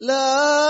لا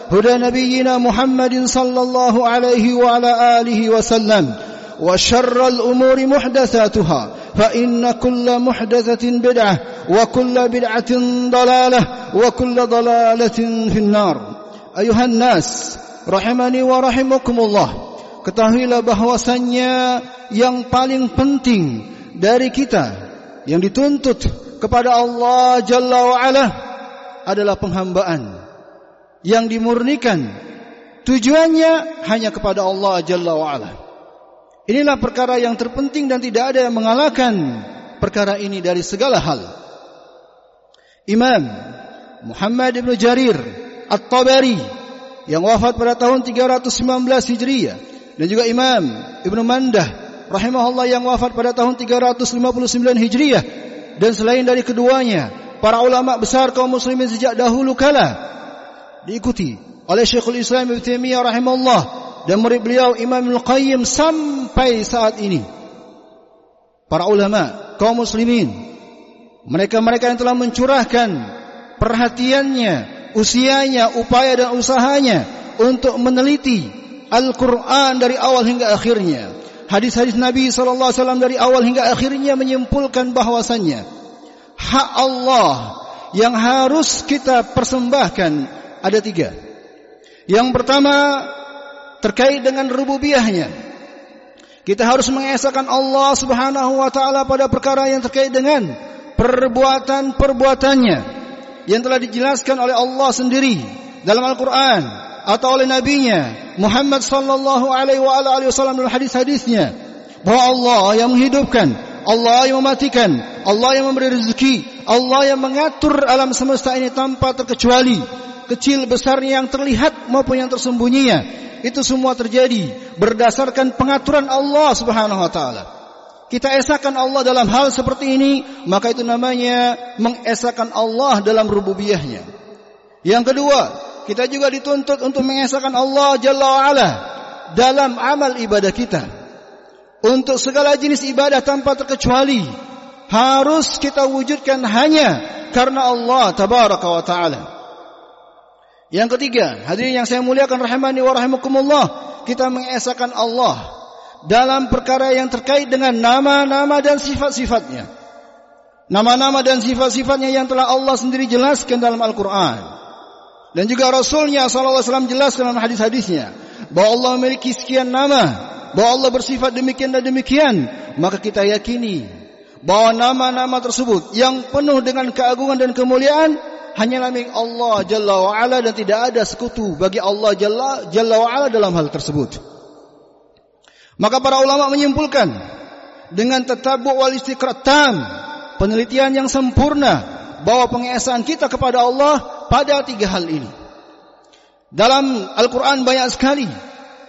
هدى نبينا محمد صلى الله عليه وعلى اله وسلم وشر الامور محدثاتها فان كل محدثه بدعه وكل بدعه ضلاله وكل ضلاله في النار ايها الناس rahimani wa rahimakumullah ketahuilah bahwasannya yang paling penting dari kita yang dituntut kepada Allah Jalla wa Ala adalah penghambaan yang dimurnikan tujuannya hanya kepada Allah Jalla wa Ala. Inilah perkara yang terpenting dan tidak ada yang mengalahkan perkara ini dari segala hal. Imam Muhammad ibn Jarir At-Tabari yang wafat pada tahun 319 Hijriah dan juga Imam Ibn Mandah rahimahullah yang wafat pada tahun 359 Hijriah dan selain dari keduanya para ulama besar kaum muslimin sejak dahulu kala diikuti oleh Syekhul Islam Ibnu Taimiyah rahimahullah dan murid beliau Imam Al-Qayyim sampai saat ini. Para ulama kaum muslimin mereka-mereka yang telah mencurahkan perhatiannya, usianya, upaya dan usahanya untuk meneliti Al-Qur'an dari awal hingga akhirnya. Hadis-hadis Nabi sallallahu alaihi wasallam dari awal hingga akhirnya menyimpulkan bahwasannya hak Allah yang harus kita persembahkan ada tiga. Yang pertama terkait dengan rububiyahnya. Kita harus mengesahkan Allah Subhanahu wa taala pada perkara yang terkait dengan perbuatan-perbuatannya yang telah dijelaskan oleh Allah sendiri dalam Al-Qur'an atau oleh nabinya Muhammad sallallahu alaihi wasallam dalam hadis-hadisnya bahwa Allah yang menghidupkan, Allah yang mematikan, Allah yang memberi rezeki, Allah yang mengatur alam semesta ini tanpa terkecuali kecil besarnya yang terlihat maupun yang tersembunyinya itu semua terjadi berdasarkan pengaturan Allah Subhanahu wa taala. Kita esahkan Allah dalam hal seperti ini, maka itu namanya mengesahkan Allah dalam rububiyahnya. Yang kedua, kita juga dituntut untuk mengesahkan Allah Jalla wa ala dalam amal ibadah kita. Untuk segala jenis ibadah tanpa terkecuali harus kita wujudkan hanya karena Allah tabaraka wa taala. Yang ketiga, hadirin yang saya muliakan rahimani wa rahimakumullah, kita mengesahkan Allah dalam perkara yang terkait dengan nama-nama dan sifat-sifatnya. Nama-nama dan sifat-sifatnya yang telah Allah sendiri jelaskan dalam Al-Quran. Dan juga Rasulnya SAW jelaskan dalam hadis-hadisnya. Bahwa Allah memiliki sekian nama. Bahwa Allah bersifat demikian dan demikian. Maka kita yakini. Bahwa nama-nama tersebut yang penuh dengan keagungan dan kemuliaan. Hanyalah milik Allah Jalla wa'ala dan tidak ada sekutu bagi Allah Jalla, Jalla dalam hal tersebut. Maka para ulama menyimpulkan dengan tetabu wal istiqratam, penelitian yang sempurna bahwa pengesaan kita kepada Allah pada tiga hal ini. Dalam Al-Quran banyak sekali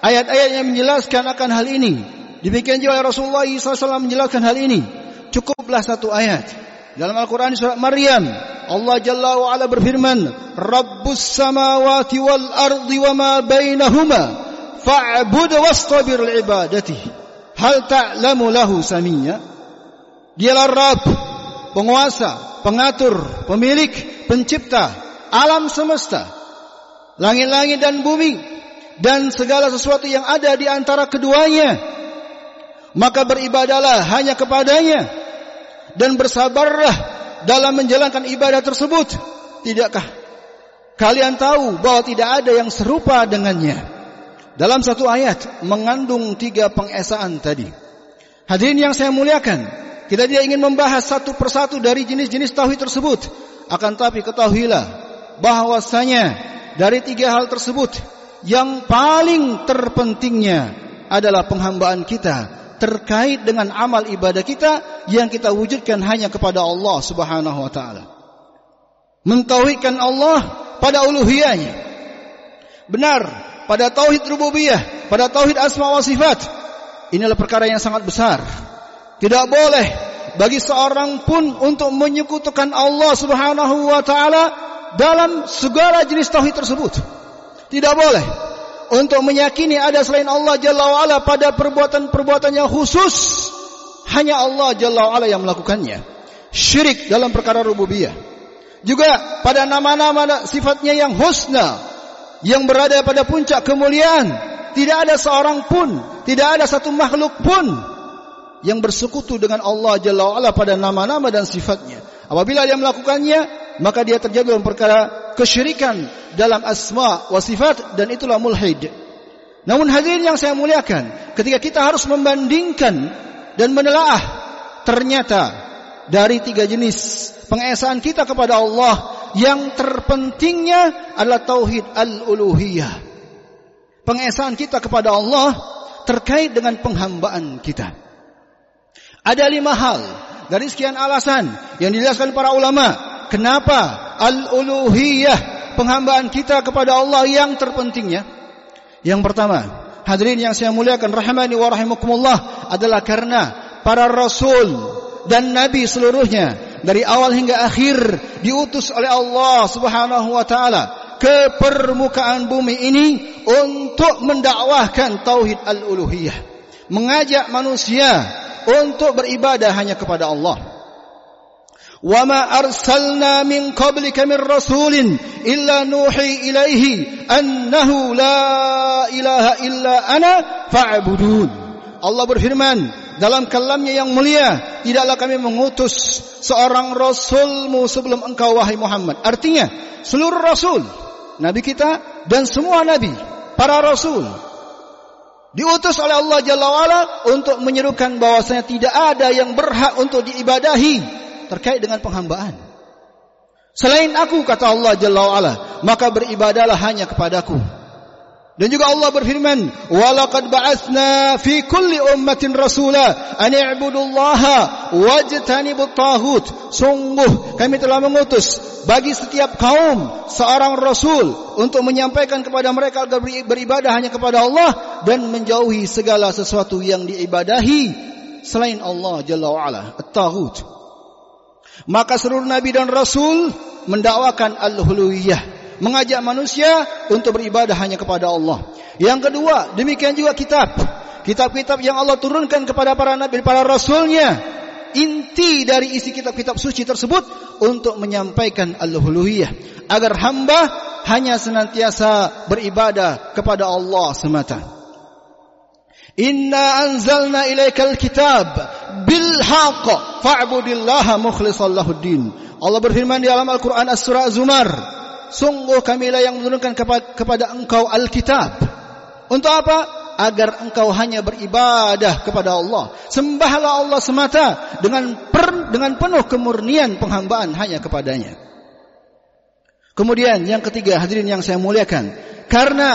ayat-ayat yang menjelaskan akan hal ini. Demikian juga Rasulullah SAW menjelaskan hal ini. Cukuplah satu ayat. Dalam Al-Quran surat Maryam, Allah Jalla wa Ala berfirman, Rabbus samawati wal ardi wa ma bainahuma, fa'bud wastabir ibadati. Hal ta'lamu lahu samiyya? Dialah Rabb, penguasa, pengatur, pemilik, pencipta, alam semesta, langit-langit dan bumi, dan segala sesuatu yang ada di antara keduanya. Maka beribadalah hanya kepadanya dan bersabarlah dalam menjalankan ibadah tersebut. Tidakkah kalian tahu bahwa tidak ada yang serupa dengannya? Dalam satu ayat mengandung tiga pengesaan tadi. Hadirin yang saya muliakan, kita tidak ingin membahas satu persatu dari jenis-jenis tauhid tersebut. Akan tapi ketahuilah bahwasanya dari tiga hal tersebut yang paling terpentingnya adalah penghambaan kita terkait dengan amal ibadah kita yang kita wujudkan hanya kepada Allah Subhanahu wa taala. Mentauhidkan Allah pada uluhiyahnya. Benar, pada tauhid rububiyah, pada tauhid asma wa sifat. Inilah perkara yang sangat besar. Tidak boleh bagi seorang pun untuk menyekutukan Allah Subhanahu wa taala dalam segala jenis tauhid tersebut. Tidak boleh untuk meyakini ada selain Allah Jalla wa'ala pada perbuatan-perbuatan yang khusus. Hanya Allah Jalla wa'ala yang melakukannya. Syirik dalam perkara rububiyah. Juga pada nama-nama sifatnya yang husna. Yang berada pada puncak kemuliaan. Tidak ada seorang pun. Tidak ada satu makhluk pun. Yang bersekutu dengan Allah Jalla wa'ala pada nama-nama dan sifatnya. Apabila dia melakukannya, maka dia terjadi dalam perkara kesyirikan dalam asma wa sifat dan itulah mulhid. Namun hadirin yang saya muliakan, ketika kita harus membandingkan dan menelaah ternyata dari tiga jenis pengesaan kita kepada Allah yang terpentingnya adalah tauhid al-uluhiyah. Pengesaan kita kepada Allah terkait dengan penghambaan kita. Ada lima hal dari sekian alasan yang dijelaskan para ulama Kenapa al-uluhiyah penghambaan kita kepada Allah yang terpentingnya? Yang pertama, hadirin yang saya muliakan rahimani wa rahimakumullah adalah karena para rasul dan nabi seluruhnya dari awal hingga akhir diutus oleh Allah Subhanahu wa taala ke permukaan bumi ini untuk mendakwahkan tauhid al-uluhiyah, mengajak manusia untuk beribadah hanya kepada Allah. وما أرسلنا من قبلك من رسول إلا نوحي إليه أنه لا إله إلا أنا فاعبدون Allah berfirman dalam kalamnya yang mulia tidaklah kami mengutus seorang rasulmu sebelum engkau wahai Muhammad artinya seluruh rasul nabi kita dan semua nabi para rasul diutus oleh Allah Jalla wa'ala untuk menyerukan bahwasanya tidak ada yang berhak untuk diibadahi terkait dengan penghambaan. Selain aku kata Allah Jalla wa'ala, maka beribadalah hanya kepadaku. Dan juga Allah berfirman, "Walaqad ba'atsna fi kulli ummatin rasula an i'budullaha wajtanibut taghut." Sungguh kami telah mengutus bagi setiap kaum seorang rasul untuk menyampaikan kepada mereka agar beribadah hanya kepada Allah dan menjauhi segala sesuatu yang diibadahi selain Allah Jalla wa'ala, at-taghut. Maka seluruh nabi dan rasul mendakwakan al-uluhiyah, mengajak manusia untuk beribadah hanya kepada Allah. Yang kedua, demikian juga kitab. Kitab-kitab yang Allah turunkan kepada para nabi para rasulnya. Inti dari isi kitab-kitab suci tersebut untuk menyampaikan al-uluhiyah agar hamba hanya senantiasa beribadah kepada Allah semata. Inna anzalna ilaikal kitab bil haqq fa'budillaha mukhlishan lahuddin. Allah berfirman di dalam Al-Qur'an As-Surah Zumar, sungguh kamilah yang menurunkan kepada engkau Al-Kitab. Untuk apa? Agar engkau hanya beribadah kepada Allah. Sembahlah Allah semata dengan per, dengan penuh kemurnian penghambaan hanya kepadanya. Kemudian yang ketiga hadirin yang saya muliakan, karena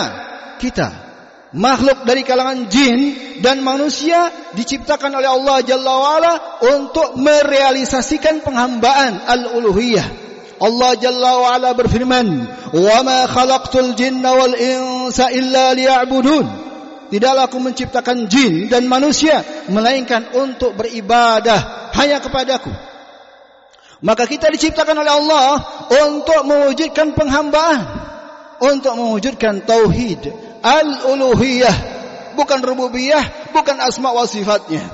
kita makhluk dari kalangan jin dan manusia diciptakan oleh Allah Jalla wa'ala untuk merealisasikan penghambaan al-uluhiyah. Allah Jalla wa'ala berfirman, "Wa ma khalaqtul jinna wal insa illa liya'budun." Tidaklah aku menciptakan jin dan manusia melainkan untuk beribadah hanya kepadaku. Maka kita diciptakan oleh Allah untuk mewujudkan penghambaan, untuk mewujudkan tauhid, al-uluhiyah, bukan rububiyah, bukan asma wa sifatnya.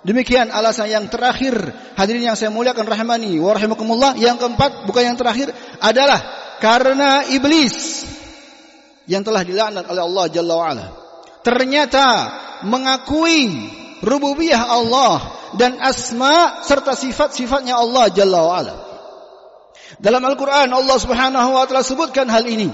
Demikian alasan yang terakhir hadirin yang saya muliakan rahmani wa rahimakumullah yang keempat bukan yang terakhir adalah karena iblis yang telah dilaknat oleh Allah Jalla wa ala ternyata mengakui rububiyah Allah dan asma serta sifat-sifatnya Allah Jalla wa ala. Dalam Al-Quran Allah subhanahu wa ta'ala sebutkan hal ini.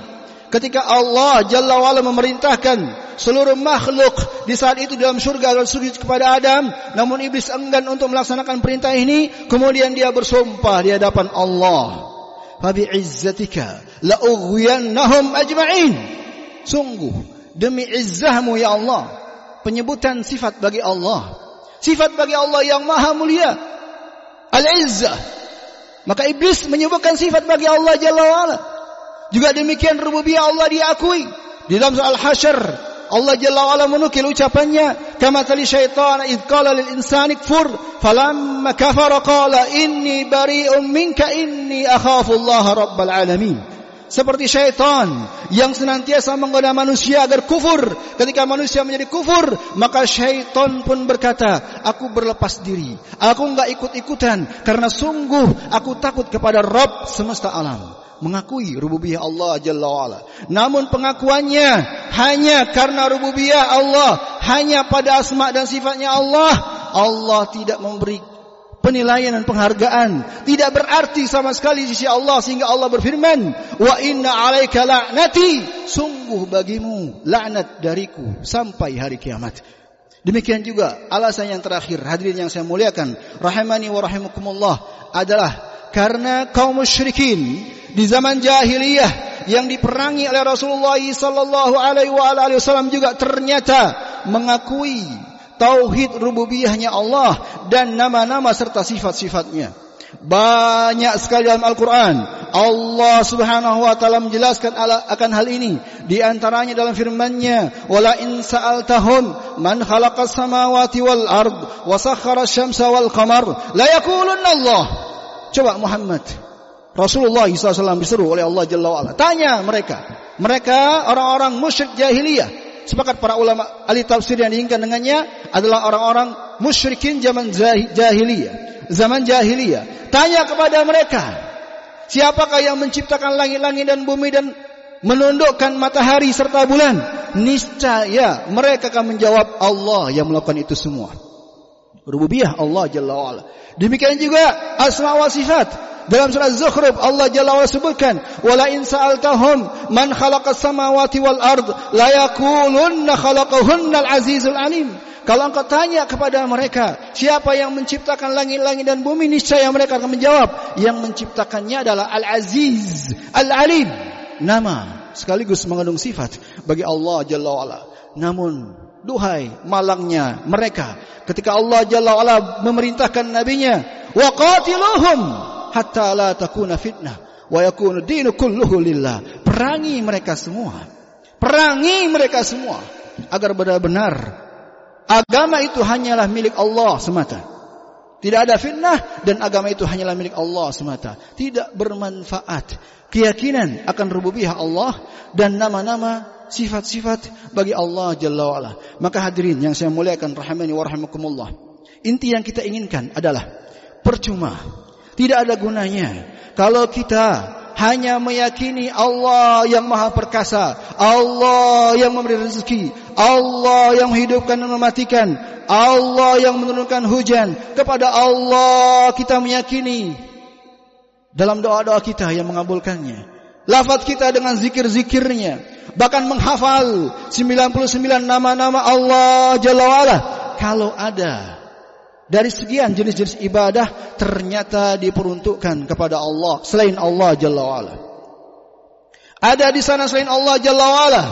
Ketika Allah Jalla wa'ala memerintahkan seluruh makhluk di saat itu dalam surga dan sujud kepada Adam. Namun iblis enggan untuk melaksanakan perintah ini. Kemudian dia bersumpah di hadapan Allah. Fabi izzatika la'ughwiyannahum ajma'in. Sungguh demi izzahmu ya Allah. Penyebutan sifat bagi Allah. Sifat bagi Allah yang maha mulia. Al-izzah. Maka iblis menyebutkan sifat bagi Allah Jalla wa'ala. Juga demikian rububiyah Allah diakui. Di dalam surah Al-Hasyr Allah Jalla wa'ala menukil ucapannya kama tali syaitan id qala lil insani kfur falamma kafara qala inni bari'un minka inni akhafu Allah rabbal alamin seperti syaitan yang senantiasa menggoda manusia agar kufur. Ketika manusia menjadi kufur, maka syaitan pun berkata, aku berlepas diri. Aku enggak ikut-ikutan karena sungguh aku takut kepada Rabb semesta alam mengakui rububiyah Allah Jalla wa'ala. Namun pengakuannya hanya karena rububiyah Allah, hanya pada asma dan sifatnya Allah, Allah tidak memberi penilaian dan penghargaan. Tidak berarti sama sekali di sisi Allah sehingga Allah berfirman, "Wa inna 'alaika la'nati." Sungguh bagimu laknat dariku sampai hari kiamat. Demikian juga alasan yang terakhir hadirin yang saya muliakan, rahimani wa rahimakumullah adalah karena kaum musyrikin di zaman jahiliyah yang diperangi oleh Rasulullah sallallahu alaihi wasallam juga ternyata mengakui tauhid rububiyahnya Allah dan nama-nama serta sifat-sifatnya. Banyak sekali dalam Al-Quran Allah subhanahu wa ta'ala menjelaskan akan hal ini. Di antaranya dalam firmannya Wala in sa'altahum Man khalaqas samawati wal ard Wasakhara syamsa wal qamar La yakulun Allah. Coba Muhammad Rasulullah SAW disuruh oleh Allah Jalla wa'ala Tanya mereka Mereka orang-orang musyrik jahiliyah sepakat para ulama ahli tafsir yang diinginkan dengannya adalah orang-orang musyrikin zaman jahiliyah. Zaman jahiliyah. Tanya kepada mereka, siapakah yang menciptakan langit-langit dan bumi dan menundukkan matahari serta bulan? Niscaya mereka akan menjawab Allah yang melakukan itu semua. Rububiyah Allah Jalla wa'ala. Demikian juga asma wa sifat. Dalam surah Zukhruf Allah Jalla wa sebutkan, "Wala in sa'altahum man khalaqas samawati wal ard la yaqulunna al-azizul alim." Kalau engkau tanya kepada mereka, siapa yang menciptakan langit-langit dan bumi, niscaya mereka akan menjawab, yang menciptakannya adalah Al-Aziz, Al-Alim. Nama sekaligus mengandung sifat bagi Allah Jalla wa'ala. Namun duhai malangnya mereka ketika Allah Jalla wa'ala memerintahkan nabinya waqatiluhum hatta la takuna fitnah wa yakunu dinu kulluhu lillah. Perangi mereka semua. Perangi mereka semua agar benar-benar agama itu hanyalah milik Allah semata. Tidak ada fitnah dan agama itu hanyalah milik Allah semata. Tidak bermanfaat keyakinan akan rububiyah Allah dan nama-nama sifat-sifat bagi Allah Jalla wa'ala. Maka hadirin yang saya muliakan rahimani wa rahimakumullah. Inti yang kita inginkan adalah percuma tidak ada gunanya kalau kita hanya meyakini Allah yang maha perkasa, Allah yang memberi rezeki, Allah yang menghidupkan dan mematikan, Allah yang menurunkan hujan. Kepada Allah kita meyakini dalam doa-doa kita yang mengabulkannya. Lafaz kita dengan zikir-zikirnya, bahkan menghafal 99 nama-nama Allah Jalla wa'ala. Kalau ada dari sekian jenis-jenis ibadah ternyata diperuntukkan kepada Allah selain Allah Jalla wa'ala. Ada di sana selain Allah Jalla wa'ala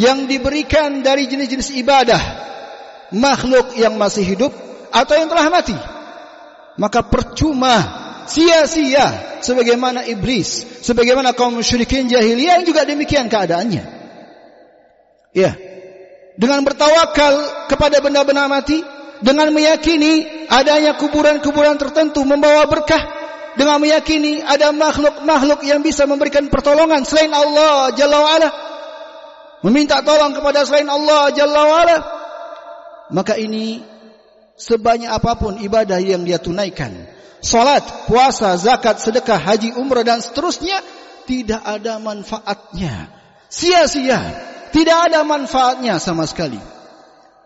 yang diberikan dari jenis-jenis ibadah makhluk yang masih hidup atau yang telah mati. Maka percuma sia-sia sebagaimana iblis sebagaimana kaum musyrikin jahiliyah juga demikian keadaannya. Ya. Dengan bertawakal kepada benda-benda mati dengan meyakini adanya kuburan-kuburan tertentu membawa berkah dengan meyakini ada makhluk-makhluk yang bisa memberikan pertolongan selain Allah Jalla wa'ala meminta tolong kepada selain Allah Jalla wa'ala maka ini sebanyak apa pun ibadah yang dia tunaikan. Salat, puasa, zakat, sedekah, haji, umrah dan seterusnya tidak ada manfaatnya. Sia-sia. Tidak ada manfaatnya sama sekali.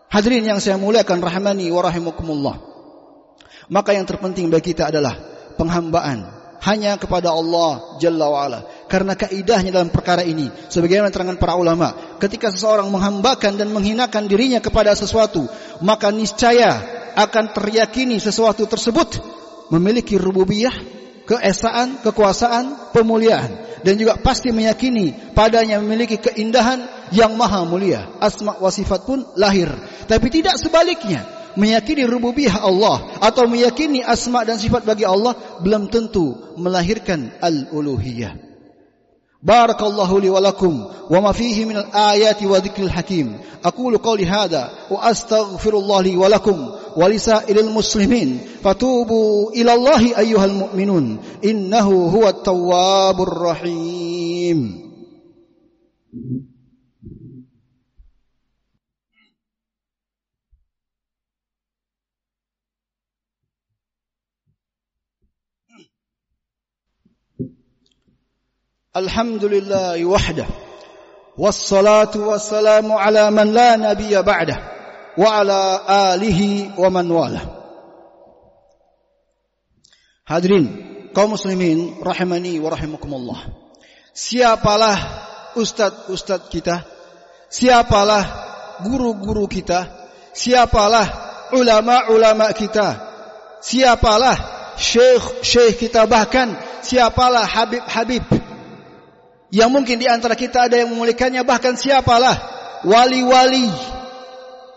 Hadirin yang saya muliakan rahmani wa rahimakumullah. Maka yang terpenting bagi kita adalah penghambaan hanya kepada Allah Jalla wa ala. Karena kaidahnya dalam perkara ini sebagaimana terangan para ulama, ketika seseorang menghambakan dan menghinakan dirinya kepada sesuatu, maka niscaya akan teryakini sesuatu tersebut memiliki rububiyah, keesaan, kekuasaan, pemuliaan dan juga pasti meyakini padanya memiliki keindahan yang maha mulia. Asma wa sifat pun lahir. Tapi tidak sebaliknya. Meyakini rububiyah Allah atau meyakini asma dan sifat bagi Allah belum tentu melahirkan al-uluhiyah. Barakallahu li wa lakum wa ma fihi min al-ayati wa dhikril hakim. Aqulu qawli hadha wa astaghfirullah li wa lakum wa lisa'ilil muslimin fatubu ila Allah ayyuhal mu'minun innahu huwat tawwabur rahim. الحمد لله وحده والصلاة والسلام على من لا نبي بعده وعلى آله ومن والاه Hadirin kaum muslimin rahimani wa rahimakumullah. Siapalah ustadz-ustadz kita? Siapalah guru-guru kita? Siapalah ulama-ulama kita? Siapalah syekh-syekh kita bahkan siapalah habib-habib yang mungkin di antara kita ada yang memulikannya bahkan siapalah? Wali-wali.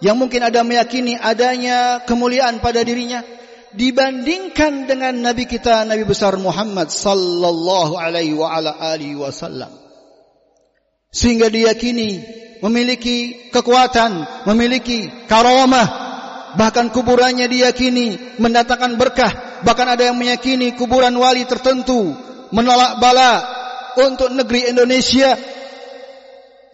Yang mungkin ada meyakini adanya kemuliaan pada dirinya dibandingkan dengan nabi kita nabi besar Muhammad sallallahu alaihi wa ala alihi wasallam. Sehingga diyakini memiliki kekuatan memiliki karamah bahkan kuburannya diyakini mendatangkan berkah bahkan ada yang meyakini kuburan wali tertentu menolak bala untuk negeri Indonesia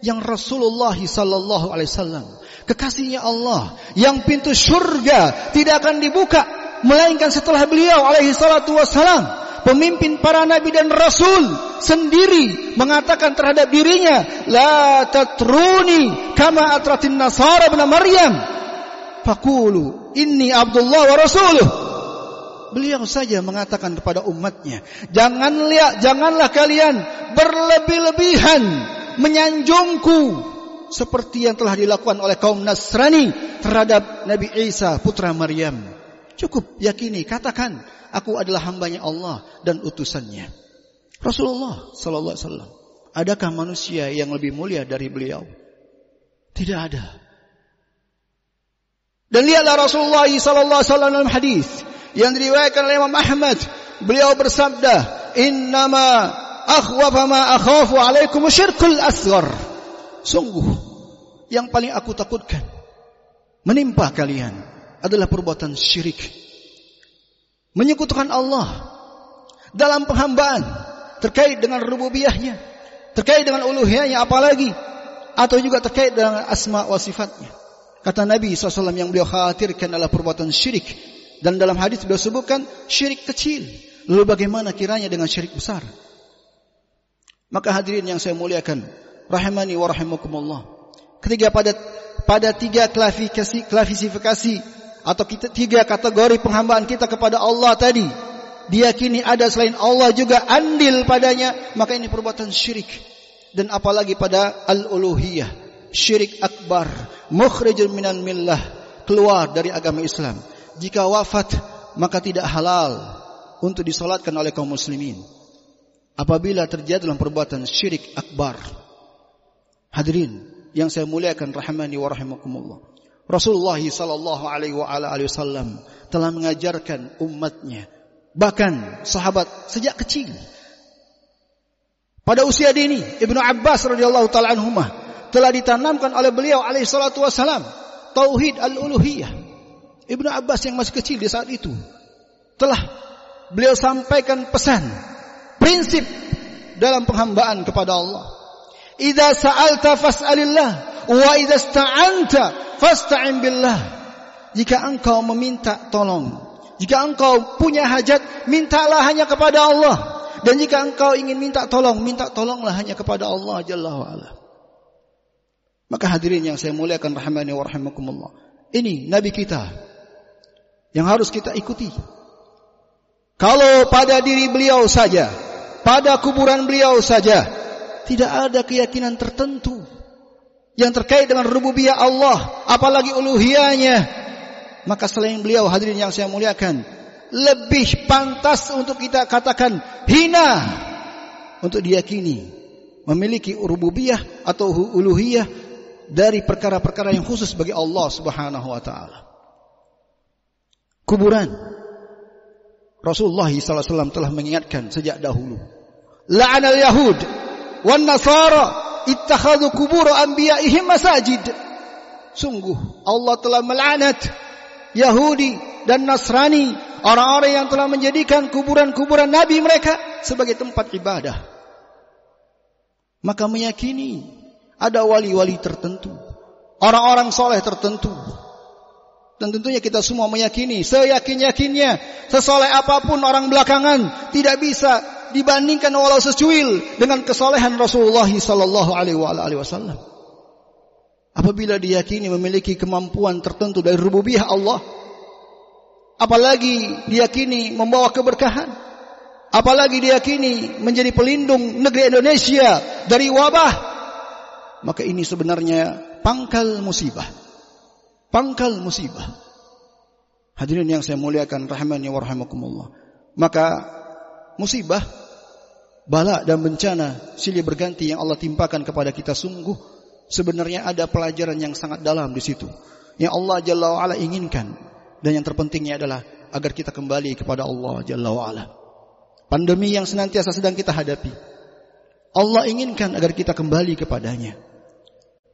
yang Rasulullah sallallahu alaihi wasallam. Kekasihnya Allah. Yang pintu surga tidak akan dibuka melainkan setelah beliau alaihi salatu wasallam. Pemimpin para nabi dan rasul sendiri mengatakan terhadap dirinya la tatruni kama atratin nasara bin maryam. Faqulu inni abdullah wa rasuluh Beliau saja mengatakan kepada umatnya, jangan lihat, janganlah kalian berlebih-lebihan menyanjungku seperti yang telah dilakukan oleh kaum Nasrani terhadap Nabi Isa putra Maryam. Cukup yakini, katakan, aku adalah hambanya Allah dan utusannya. Rasulullah Sallallahu Alaihi Wasallam. Adakah manusia yang lebih mulia dari beliau? Tidak ada. Dan lihatlah Rasulullah Sallallahu Alaihi Wasallam dalam hadis yang diriwayatkan oleh Imam Ahmad beliau bersabda innama akhwafa ma akhafu alaikum syirkul asghar. Sungguh yang paling aku takutkan menimpa kalian adalah perbuatan syirik. Menyekutukan Allah dalam penghambaan terkait dengan rububiyahnya terkait dengan uluhiyahnya apalagi atau juga terkait dengan asma wa sifatnya. Kata Nabi SAW yang beliau khawatirkan adalah perbuatan syirik dan dalam hadis beliau sebutkan syirik kecil. Lalu bagaimana kiranya dengan syirik besar? Maka hadirin yang saya muliakan, rahimani wa rahimakumullah. Ketiga pada pada tiga klasifikasi klasifikasi atau kita, tiga kategori penghambaan kita kepada Allah tadi, diyakini ada selain Allah juga andil padanya, maka ini perbuatan syirik. Dan apalagi pada al-uluhiyah, syirik akbar, mukhrijun minal millah, keluar dari agama Islam jika wafat maka tidak halal untuk disolatkan oleh kaum muslimin. Apabila terjadi dalam perbuatan syirik akbar. Hadirin yang saya muliakan rahmani wa rahimakumullah. Rasulullah sallallahu alaihi wasallam telah mengajarkan umatnya bahkan sahabat sejak kecil. Pada usia dini Ibnu Abbas radhiyallahu taala telah ditanamkan oleh beliau alaihi salatu wasalam tauhid al-uluhiyah. Ibnu Abbas yang masih kecil di saat itu telah beliau sampaikan pesan prinsip dalam penghambaan kepada Allah. Idza sa'alta fas'alillah wa idza sta'anta fasta'in billah. Jika engkau meminta tolong, jika engkau punya hajat, mintalah hanya kepada Allah. Dan jika engkau ingin minta tolong, minta tolonglah hanya kepada Allah Jalla wa'ala. Maka hadirin yang saya muliakan rahmani wa rahimakumullah. Ini Nabi kita yang harus kita ikuti. Kalau pada diri beliau saja, pada kuburan beliau saja, tidak ada keyakinan tertentu yang terkait dengan rububiyah Allah, apalagi uluhiyahnya. Maka selain beliau hadirin yang saya muliakan, lebih pantas untuk kita katakan hina untuk diyakini memiliki rububiyah atau uluhiyah dari perkara-perkara yang khusus bagi Allah Subhanahu wa taala. Kuburan Rasulullah SAW telah mengingatkan sejak dahulu. La'anal Yahud wan Nasara ittakhadhu kubur anbiya'ihim masajid. Sungguh Allah telah melaknat Yahudi dan Nasrani, orang-orang yang telah menjadikan kuburan-kuburan nabi mereka sebagai tempat ibadah. Maka meyakini ada wali-wali tertentu, orang-orang soleh tertentu dan tentunya kita semua meyakini, seyakin-yakinnya, sesoleh apa pun orang belakangan tidak bisa dibandingkan walau secuil dengan kesolehan Rasulullah sallallahu alaihi wasallam. Apabila diyakini memiliki kemampuan tertentu dari rububiyah Allah, apalagi diyakini membawa keberkahan, apalagi diyakini menjadi pelindung negeri Indonesia dari wabah, maka ini sebenarnya pangkal musibah pangkal musibah. Hadirin yang saya muliakan rahimani wa rahimakumullah. Maka musibah, bala dan bencana silih berganti yang Allah timpakan kepada kita sungguh sebenarnya ada pelajaran yang sangat dalam di situ. Yang Allah Jalla wa ala inginkan dan yang terpentingnya adalah agar kita kembali kepada Allah Jalla wa ala. Pandemi yang senantiasa sedang kita hadapi. Allah inginkan agar kita kembali kepadanya.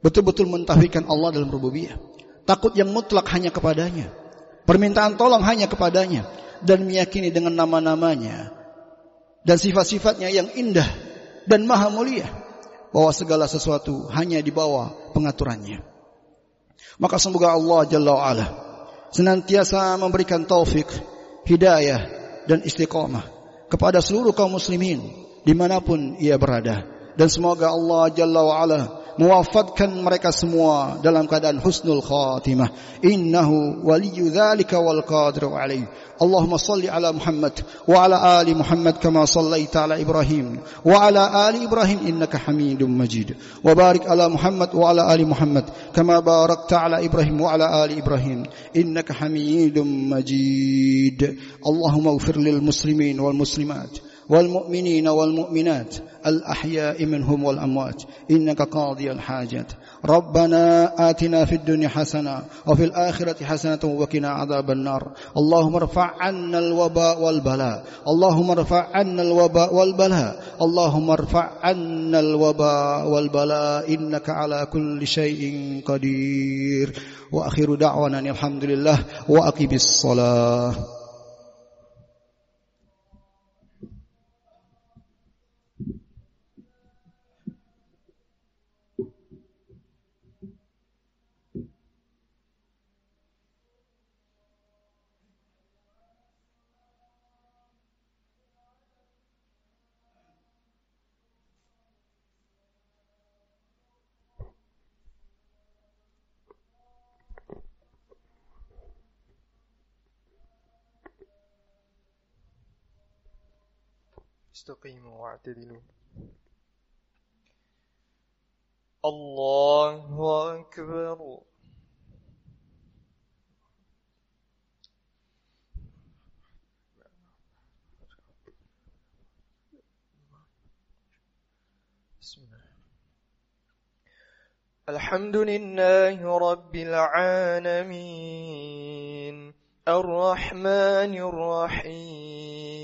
Betul-betul mentauhidkan Allah dalam rububiyah. Takut yang mutlak hanya kepadanya. Permintaan tolong hanya kepadanya. Dan meyakini dengan nama-namanya. Dan sifat-sifatnya yang indah. Dan maha mulia. Bahwa segala sesuatu hanya di bawah pengaturannya. Maka semoga Allah Jalla wa'ala. Senantiasa memberikan taufik. Hidayah dan istiqamah. Kepada seluruh kaum muslimin. Di mana pun ia berada. Dan semoga Allah Jalla wa'ala mewafatkan mereka semua dalam keadaan husnul khatimah innahu waliyyu dzalika wal qadiru alaih اللهم صل على محمد وعلى آل محمد كما صليت على إبراهيم وعلى آل إبراهيم إنك حميد مجيد وبارك على محمد وعلى آل محمد كما باركت على إبراهيم وعلى آل إبراهيم إنك حميد مجيد اللهم اغفر للمسلمين والمسلمات والمؤمنين والمؤمنات الأحياء منهم والأموات. إنك قاضي الحاجات. ربنا آتنا في الدنيا حسنة وفي الآخرة حسنة وقنا عذاب النار. اللهم ارفع عنا الوباء والبلاء. اللهم ارفع عنا الوباء والبلاء. اللهم ارفع عنا الوباء والبلاء. إنك على كل شيء قدير. وآخر دعوانا الحمد لله وأقم الصلاة. استقيموا واعتدلوا. الله أكبر. بسم الله. الحمد لله رب العالمين. الرحمن الرحيم.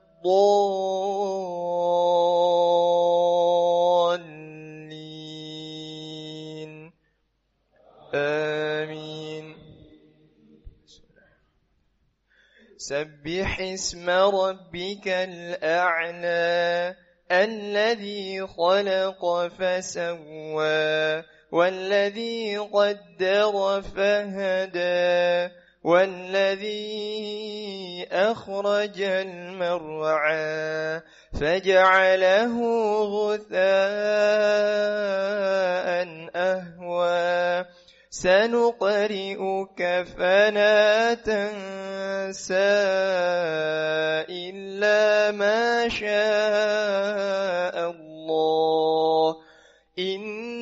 آمين. سبح اسم ربك الأعلى الذي خلق فسوى والذي قدر فهدى. والذي أخرج المرعى فجعله غثاء أهوى. سنقرئك فلا تنسى إلا ما شاء الله.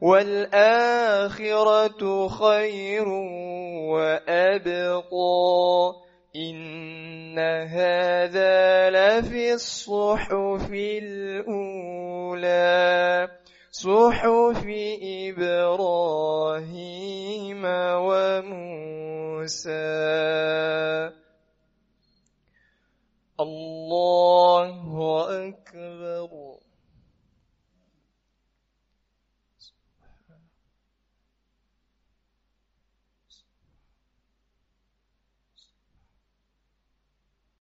والآخرة خير وأبقى إن هذا لفي الصحف الأولى صحف إبراهيم وموسى الله أكبر